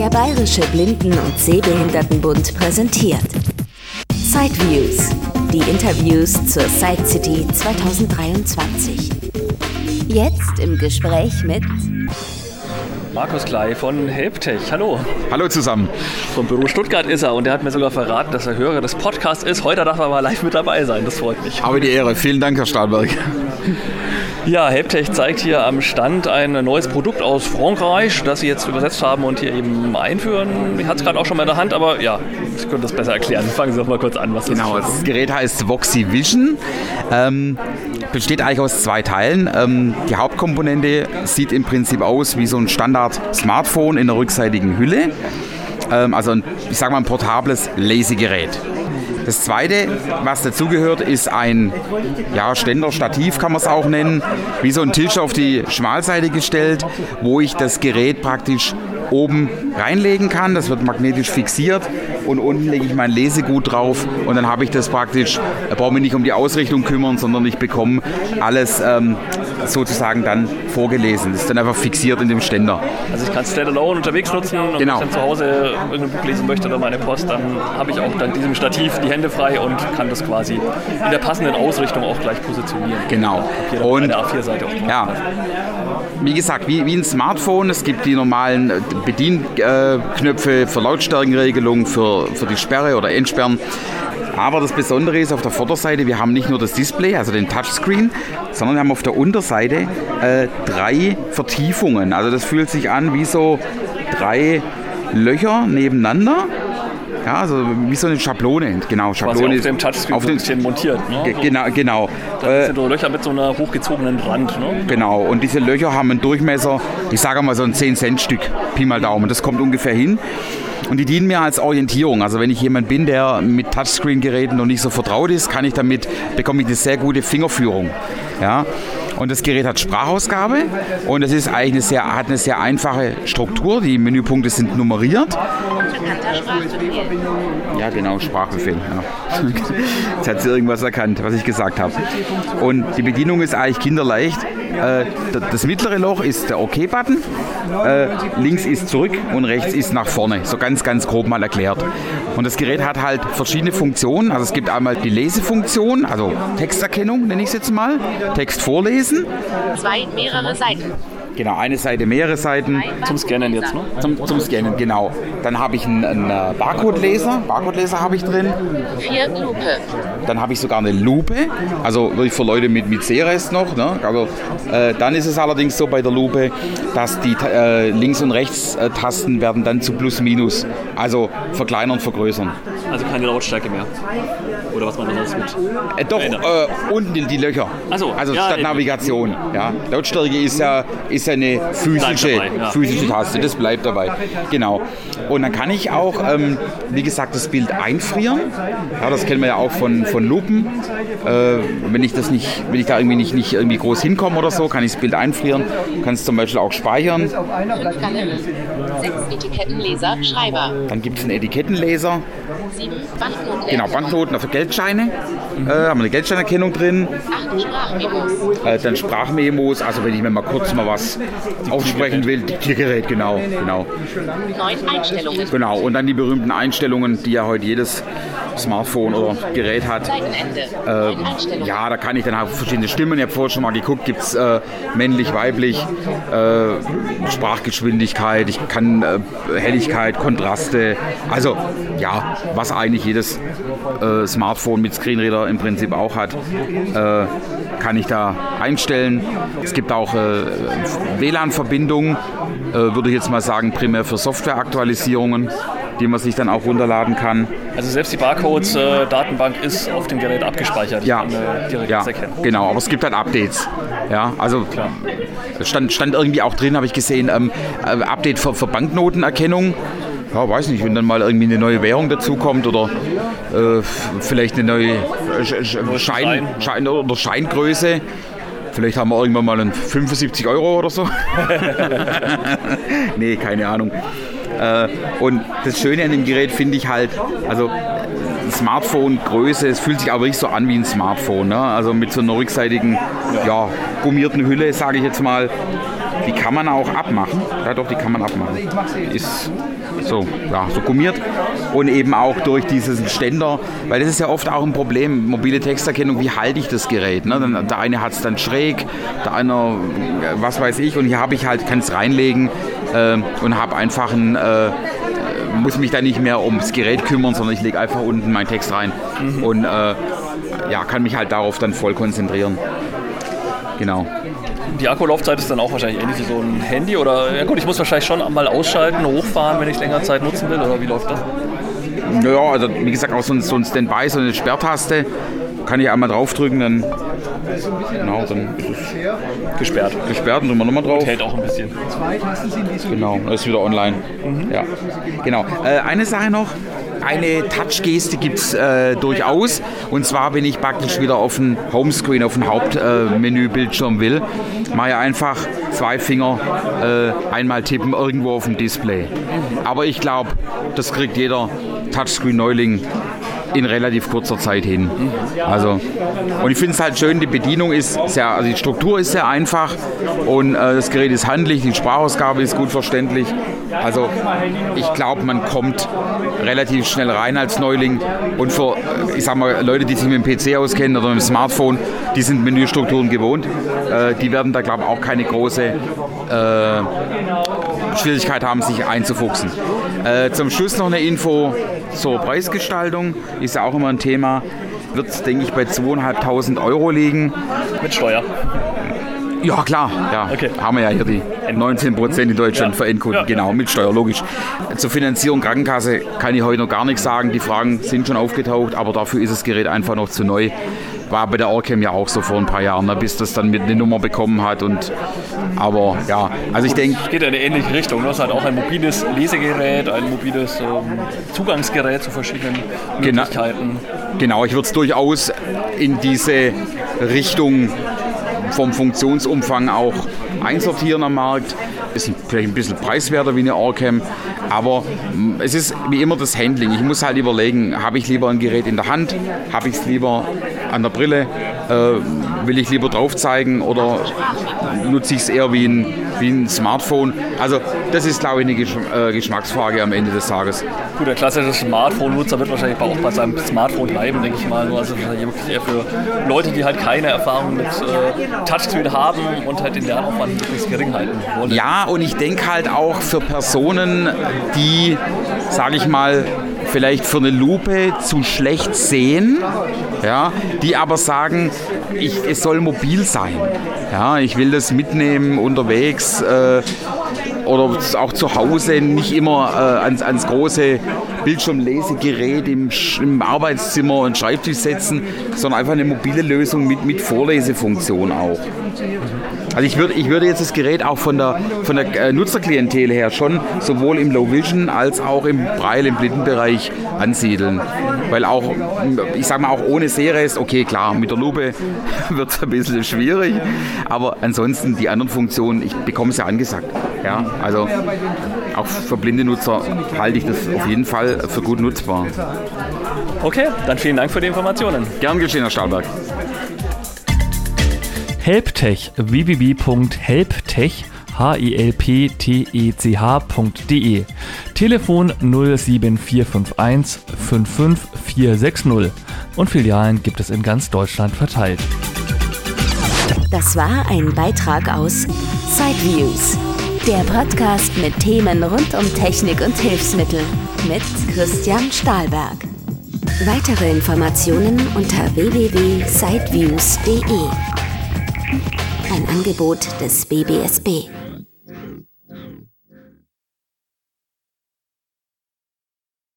Der Bayerische Blinden- und Sehbehindertenbund präsentiert Sideviews, die Interviews zur Side City 2023. Jetzt im Gespräch mit Markus Klei von Helptech. Hallo. Hallo zusammen. Vom Büro Stuttgart ist er und er hat mir sogar verraten, dass er Hörer des Podcasts ist. Heute darf er mal live mit dabei sein. Das freut mich. Habe die Ehre. Vielen Dank, Herr Stahlberg. Ja, Helptech zeigt hier am Stand ein neues Produkt aus Frankreich, das Sie jetzt übersetzt haben und hier eben einführen. Ich hatte es gerade auch schon mal in der Hand, aber ja, Sie können das besser erklären. Fangen Sie doch mal kurz an. Was genau, das, das Gerät heißt Voxy Vision. Ähm, besteht eigentlich aus zwei Teilen. Ähm, die Hauptkomponente sieht im Prinzip aus wie so ein Standard-Smartphone in der rückseitigen Hülle. Ähm, also ein, ich sage mal ein portables Lazy-Gerät. Das zweite, was dazugehört, ist ein ja, Ständer, Stativ kann man es auch nennen, wie so ein Tisch auf die Schmalseite gestellt, wo ich das Gerät praktisch oben reinlegen kann. Das wird magnetisch fixiert und unten lege ich mein Lesegut drauf und dann habe ich das praktisch, brauche mich nicht um die Ausrichtung kümmern, sondern ich bekomme alles ähm, sozusagen dann vorgelesen. Das ist dann einfach fixiert in dem Ständer. Also ich kann es standalone unterwegs nutzen und genau. wenn ich dann zu Hause irgendein Buch lesen möchte oder meine Post, dann habe ich auch dann diesem Stativ die Hände frei und kann das quasi in der passenden Ausrichtung auch gleich positionieren. Genau. Und der A4-Seite auch. Ja. Wie gesagt, wie, wie ein Smartphone, es gibt die normalen Bedienknöpfe für Lautstärkenregelung, für, für die Sperre oder Entsperren. Aber das Besondere ist auf der Vorderseite, wir haben nicht nur das Display, also den Touchscreen, sondern wir haben auf der Unterseite äh, drei Vertiefungen. Also das fühlt sich an wie so drei Löcher nebeneinander. Ja, also wie so eine Schablone, genau. Schablone auf dem Touchscreen auf ein montiert. Ne? Genau, genau. Da sind so Löcher mit so einer hochgezogenen Rand. Ne? Genau, und diese Löcher haben einen Durchmesser, ich sage mal so ein 10-Cent-Stück, Pi mal Daumen. Das kommt ungefähr hin. Und die dienen mir als Orientierung. Also wenn ich jemand bin, der mit Touchscreen-Geräten noch nicht so vertraut ist, kann ich damit, bekomme ich eine sehr gute Fingerführung. Ja? Und das Gerät hat Sprachausgabe und es eine sehr, hat eine sehr einfache Struktur. Die Menüpunkte sind nummeriert. Ja, genau, Sprachbefehl. Ja. Jetzt hat sie irgendwas erkannt, was ich gesagt habe. Und die Bedienung ist eigentlich kinderleicht. Äh, das mittlere Loch ist der OK-Button, äh, links ist zurück und rechts ist nach vorne. So ganz, ganz grob mal erklärt. Und das Gerät hat halt verschiedene Funktionen. Also es gibt einmal die Lesefunktion, also Texterkennung nenne ich es jetzt mal, Text vorlesen. Zwei, mehrere Seiten. Genau, eine Seite, mehrere Seiten. Zum Scannen jetzt, ne? Zum, zum Scannen, genau. Dann habe ich einen, einen äh, Barcode-Leser. Barcode-Leser habe ich drin. Vier Lupe. Dann habe ich sogar eine Lupe. Also wirklich für Leute mit, mit Sehrest noch. Ne? Also, äh, dann ist es allerdings so bei der Lupe, dass die äh, Links- und Rechts-Tasten werden dann zu Plus, Minus. Also verkleinern, vergrößern. Also keine Lautstärke mehr. Oder was man da sonst mit. Äh, doch, äh, unten die, die Löcher. So, also ja, statt Navigation. Ja. Lautstärke ist ja, ist ja eine physische, dabei, ja. physische Taste. Das bleibt dabei. Genau. Und dann kann ich auch, ähm, wie gesagt, das Bild einfrieren. Ja, das kennen wir ja auch von, von Lupen. Äh, wenn ich das nicht, wenn ich da irgendwie nicht, nicht irgendwie groß hinkomme oder so, kann ich das Bild einfrieren. Kann es zum Beispiel auch speichern. Sechs Etikettenleser, Schreiber. Dann gibt es einen Etikettenleser. Sieben Banknoten. Genau, Banknoten, also Geldscheine. Äh, haben wir eine Geldscheinerkennung drin. Acht Sprachmemos. Äh, dann Sprachmemos, also wenn ich mir mal kurz mal was aufsprechen will, Diktiergerät, genau, genau. Neun Einstellungen. Genau, und dann die berühmten Einstellungen, die ja heute jedes Smartphone oder Gerät hat. Äh, ja, da kann ich dann auch verschiedene Stimmen. Ich habe vorher schon mal geguckt, gibt es äh, männlich, weiblich, äh, Sprachgeschwindigkeit, ich kann äh, Helligkeit, Kontraste. Also ja, was eigentlich jedes äh, Smartphone mit Screenreader im Prinzip auch hat, äh, kann ich da einstellen. Es gibt auch äh, WLAN-Verbindungen, äh, würde ich jetzt mal sagen, primär für Softwareaktualisierungen, die man sich dann auch runterladen kann. Also selbst die Barcodes-Datenbank ist auf dem Gerät abgespeichert. Ja, äh, direkt ja genau, aber es gibt halt Updates. Ja, also stand, stand irgendwie auch drin, habe ich gesehen, ähm, äh, Update für, für Banknotenerkennung. Ja, weiß nicht, wenn dann mal irgendwie eine neue Währung dazukommt oder äh, vielleicht eine neue Sch- Sch- Schein, Schein oder Scheingröße. Vielleicht haben wir irgendwann mal einen 75 Euro oder so. nee, keine Ahnung. Äh, und das Schöne an dem Gerät finde ich halt, also Smartphone-Größe, es fühlt sich aber nicht so an wie ein Smartphone. Ne? Also mit so einer rückseitigen, ja, gummierten Hülle, sage ich jetzt mal. Die kann man auch abmachen. Ja doch, die kann man abmachen. Ist so, ja, so gummiert. Und eben auch durch diesen Ständer, weil das ist ja oft auch ein Problem, mobile Texterkennung, wie halte ich das Gerät? Ne? Dann, der eine hat es dann schräg, der eine, was weiß ich, und hier habe ich halt, kann es reinlegen äh, und habe einfach ein, äh, muss mich dann nicht mehr ums Gerät kümmern, sondern ich lege einfach unten meinen Text rein mhm. und äh, ja, kann mich halt darauf dann voll konzentrieren. Genau. Die Akkulaufzeit ist dann auch wahrscheinlich ähnlich wie so ein Handy oder ja gut, ich muss wahrscheinlich schon mal ausschalten, hochfahren, wenn ich länger Zeit nutzen will oder wie läuft das? Ja, also wie gesagt auch so ein, so ein Standby, so eine Sperrtaste kann ich einmal draufdrücken, dann genau, dann ist es gesperrt. Gesperrt, und drücken wir nochmal drauf. Und hält auch ein bisschen. Genau, ist wieder online. Mhm. Ja, genau. Äh, eine Sache noch, eine Touch-Geste gibt es äh, durchaus. Und zwar, wenn ich praktisch wieder auf den Homescreen, auf den Hauptmenübildschirm äh, will, mache ich einfach zwei Finger äh, einmal tippen irgendwo auf dem Display. Aber ich glaube, das kriegt jeder Touchscreen-Neuling in relativ kurzer Zeit hin. Also, und ich finde es halt schön, die Bedienung ist sehr, also die Struktur ist sehr einfach und äh, das Gerät ist handlich, die Sprachausgabe ist gut verständlich. Also ich glaube, man kommt relativ schnell rein als Neuling und für, ich sag mal, Leute, die sich mit dem PC auskennen oder mit dem Smartphone, die sind Menüstrukturen gewohnt. Äh, die werden da, glaube ich, auch keine große äh, Schwierigkeit haben, sich einzufuchsen. Äh, zum Schluss noch eine Info zur Preisgestaltung, ist ja auch immer ein Thema. Wird, denke ich, bei 2.500 Euro liegen. Mit Steuer. Ja, klar. Ja. Okay. Haben wir ja hier die 19 Prozent in Deutschland ja. für Endkunden. Ja. Genau, mit Steuer, logisch. Zur Finanzierung Krankenkasse kann ich heute noch gar nichts sagen. Die Fragen sind schon aufgetaucht, aber dafür ist das Gerät einfach noch zu neu. War bei der Orcam ja auch so vor ein paar Jahren, ne, bis das dann mit eine Nummer bekommen hat. Und, aber ja, also ich denke. Es geht in eine ähnliche Richtung. Das ist halt auch ein mobiles Lesegerät, ein mobiles ähm, Zugangsgerät zu verschiedenen Möglichkeiten. Genau, genau ich würde es durchaus in diese Richtung vom Funktionsumfang auch einsortieren am Markt. Ist vielleicht ein bisschen preiswerter wie eine Orcam, aber mm, es ist wie immer das Handling. Ich muss halt überlegen, habe ich lieber ein Gerät in der Hand, habe ich es lieber an der Brille, äh, will ich lieber drauf zeigen oder nutze ich es eher wie ein, wie ein Smartphone? Also das ist, glaube ich, eine Gesch äh, Geschmacksfrage am Ende des Tages. Gut, der klassische Smartphone-Nutzer wird wahrscheinlich auch bei seinem Smartphone bleiben, denke ich mal. Also wirklich eher für Leute, die halt keine Erfahrung mit äh, Touchscreen haben und halt den Lernaufwand möglichst gering halten wollen. Ja, und ich denke halt auch für Personen, die, sage ich mal, vielleicht für eine Lupe zu schlecht sehen, ja, die aber sagen, ich, es soll mobil sein. Ja, ich will das mitnehmen unterwegs äh, oder auch zu Hause, nicht immer äh, ans, ans große Bildschirmlesegerät im, im Arbeitszimmer und Schreibtisch setzen, sondern einfach eine mobile Lösung mit, mit Vorlesefunktion auch. Also ich würde, ich würde jetzt das Gerät auch von der, von der äh, Nutzerklientel her schon sowohl im Low Vision als auch im Braille, im Blindenbereich ansiedeln. Weil auch, ich sage mal, auch ohne Sehrest, okay, klar, mit der Lupe wird es ein bisschen schwierig, aber ansonsten die anderen Funktionen, ich bekomme es ja angesagt. Ja, also auch für blinde Nutzer halte ich das auf jeden Fall für gut nutzbar. Okay, dann vielen Dank für die Informationen. Gern geschehen, Herr Stahlberg. Helptech www.helptech h-i-l-p-t-e-c-h.de Telefon 07451 55460 und Filialen gibt es in ganz Deutschland verteilt. Das war ein Beitrag aus Sideviews, der Podcast mit Themen rund um Technik und Hilfsmittel mit Christian Stahlberg. Weitere Informationen unter www.sideviews.de. Ein Angebot des BBSB.